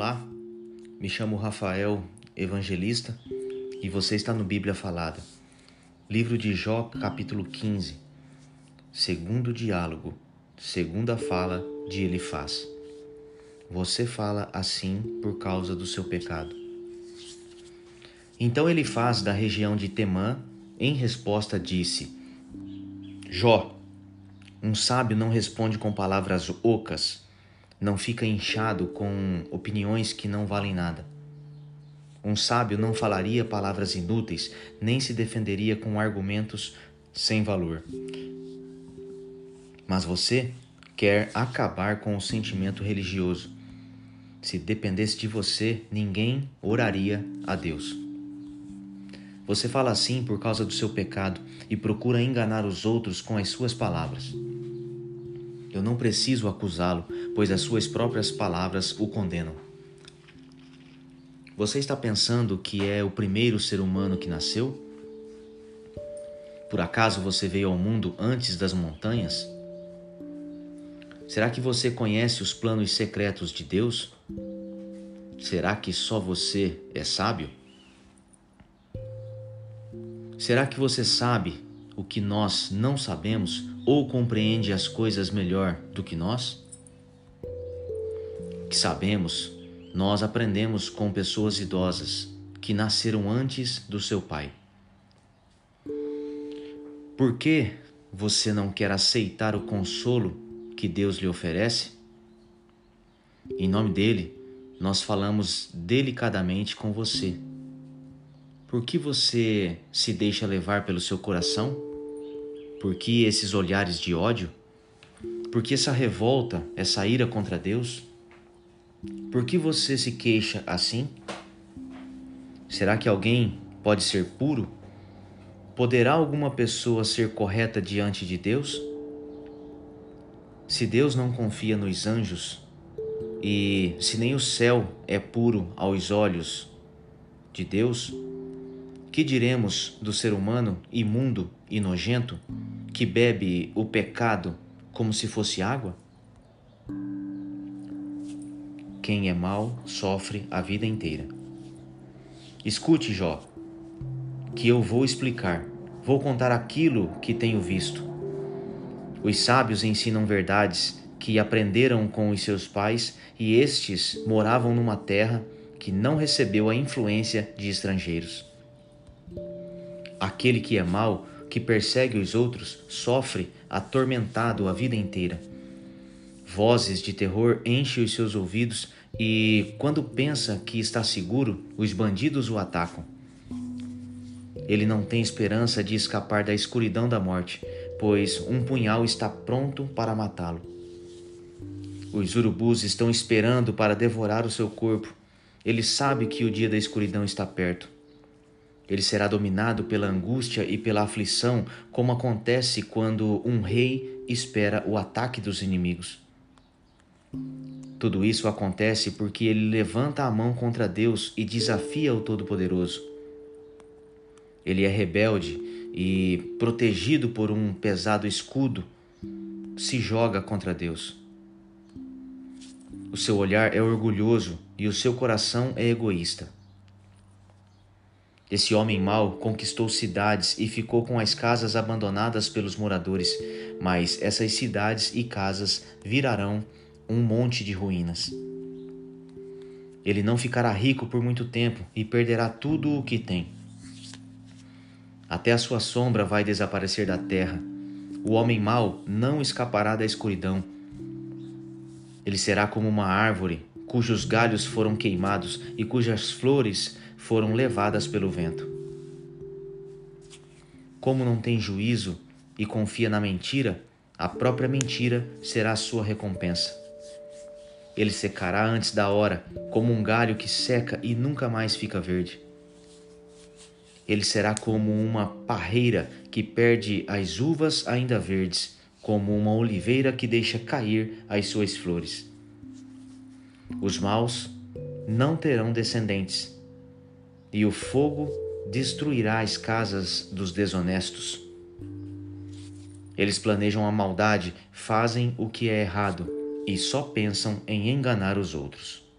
Olá, me chamo Rafael Evangelista e você está no Bíblia Falada. Livro de Jó, capítulo 15. Segundo diálogo, segunda fala de Elifaz. Você fala assim por causa do seu pecado. Então Elifaz, da região de Temã, em resposta disse: Jó, um sábio não responde com palavras ocas não fica inchado com opiniões que não valem nada. Um sábio não falaria palavras inúteis, nem se defenderia com argumentos sem valor. Mas você quer acabar com o sentimento religioso. Se dependesse de você, ninguém oraria a Deus. Você fala assim por causa do seu pecado e procura enganar os outros com as suas palavras. Eu não preciso acusá-lo, pois as suas próprias palavras o condenam. Você está pensando que é o primeiro ser humano que nasceu? Por acaso você veio ao mundo antes das montanhas? Será que você conhece os planos secretos de Deus? Será que só você é sábio? Será que você sabe o que nós não sabemos ou compreende as coisas melhor do que nós? Que sabemos, nós aprendemos com pessoas idosas que nasceram antes do seu pai. Por que você não quer aceitar o consolo que Deus lhe oferece? Em nome dele, nós falamos delicadamente com você. Por que você se deixa levar pelo seu coração? Por que esses olhares de ódio? Por que essa revolta, essa ira contra Deus? Por que você se queixa assim? Será que alguém pode ser puro? Poderá alguma pessoa ser correta diante de Deus? Se Deus não confia nos anjos e se nem o céu é puro aos olhos de Deus, que diremos do ser humano imundo e nojento que bebe o pecado como se fosse água? Quem é mau sofre a vida inteira. Escute, Jó, que eu vou explicar. Vou contar aquilo que tenho visto. Os sábios ensinam verdades que aprenderam com os seus pais e estes moravam numa terra que não recebeu a influência de estrangeiros. Aquele que é mau, que persegue os outros, sofre atormentado a vida inteira. Vozes de terror enchem os seus ouvidos e, quando pensa que está seguro, os bandidos o atacam. Ele não tem esperança de escapar da escuridão da morte, pois um punhal está pronto para matá-lo. Os urubus estão esperando para devorar o seu corpo. Ele sabe que o dia da escuridão está perto. Ele será dominado pela angústia e pela aflição, como acontece quando um rei espera o ataque dos inimigos. Tudo isso acontece porque ele levanta a mão contra Deus e desafia o Todo-Poderoso. Ele é rebelde e, protegido por um pesado escudo, se joga contra Deus. O seu olhar é orgulhoso e o seu coração é egoísta. Esse homem mau conquistou cidades e ficou com as casas abandonadas pelos moradores, mas essas cidades e casas virarão um monte de ruínas. Ele não ficará rico por muito tempo e perderá tudo o que tem. Até a sua sombra vai desaparecer da terra. O homem mau não escapará da escuridão. Ele será como uma árvore cujos galhos foram queimados e cujas flores foram levadas pelo vento. Como não tem juízo e confia na mentira, a própria mentira será a sua recompensa. Ele secará antes da hora, como um galho que seca e nunca mais fica verde. Ele será como uma parreira que perde as uvas ainda verdes, como uma oliveira que deixa cair as suas flores. Os maus não terão descendentes, e o fogo destruirá as casas dos desonestos. Eles planejam a maldade, fazem o que é errado e só pensam em enganar os outros.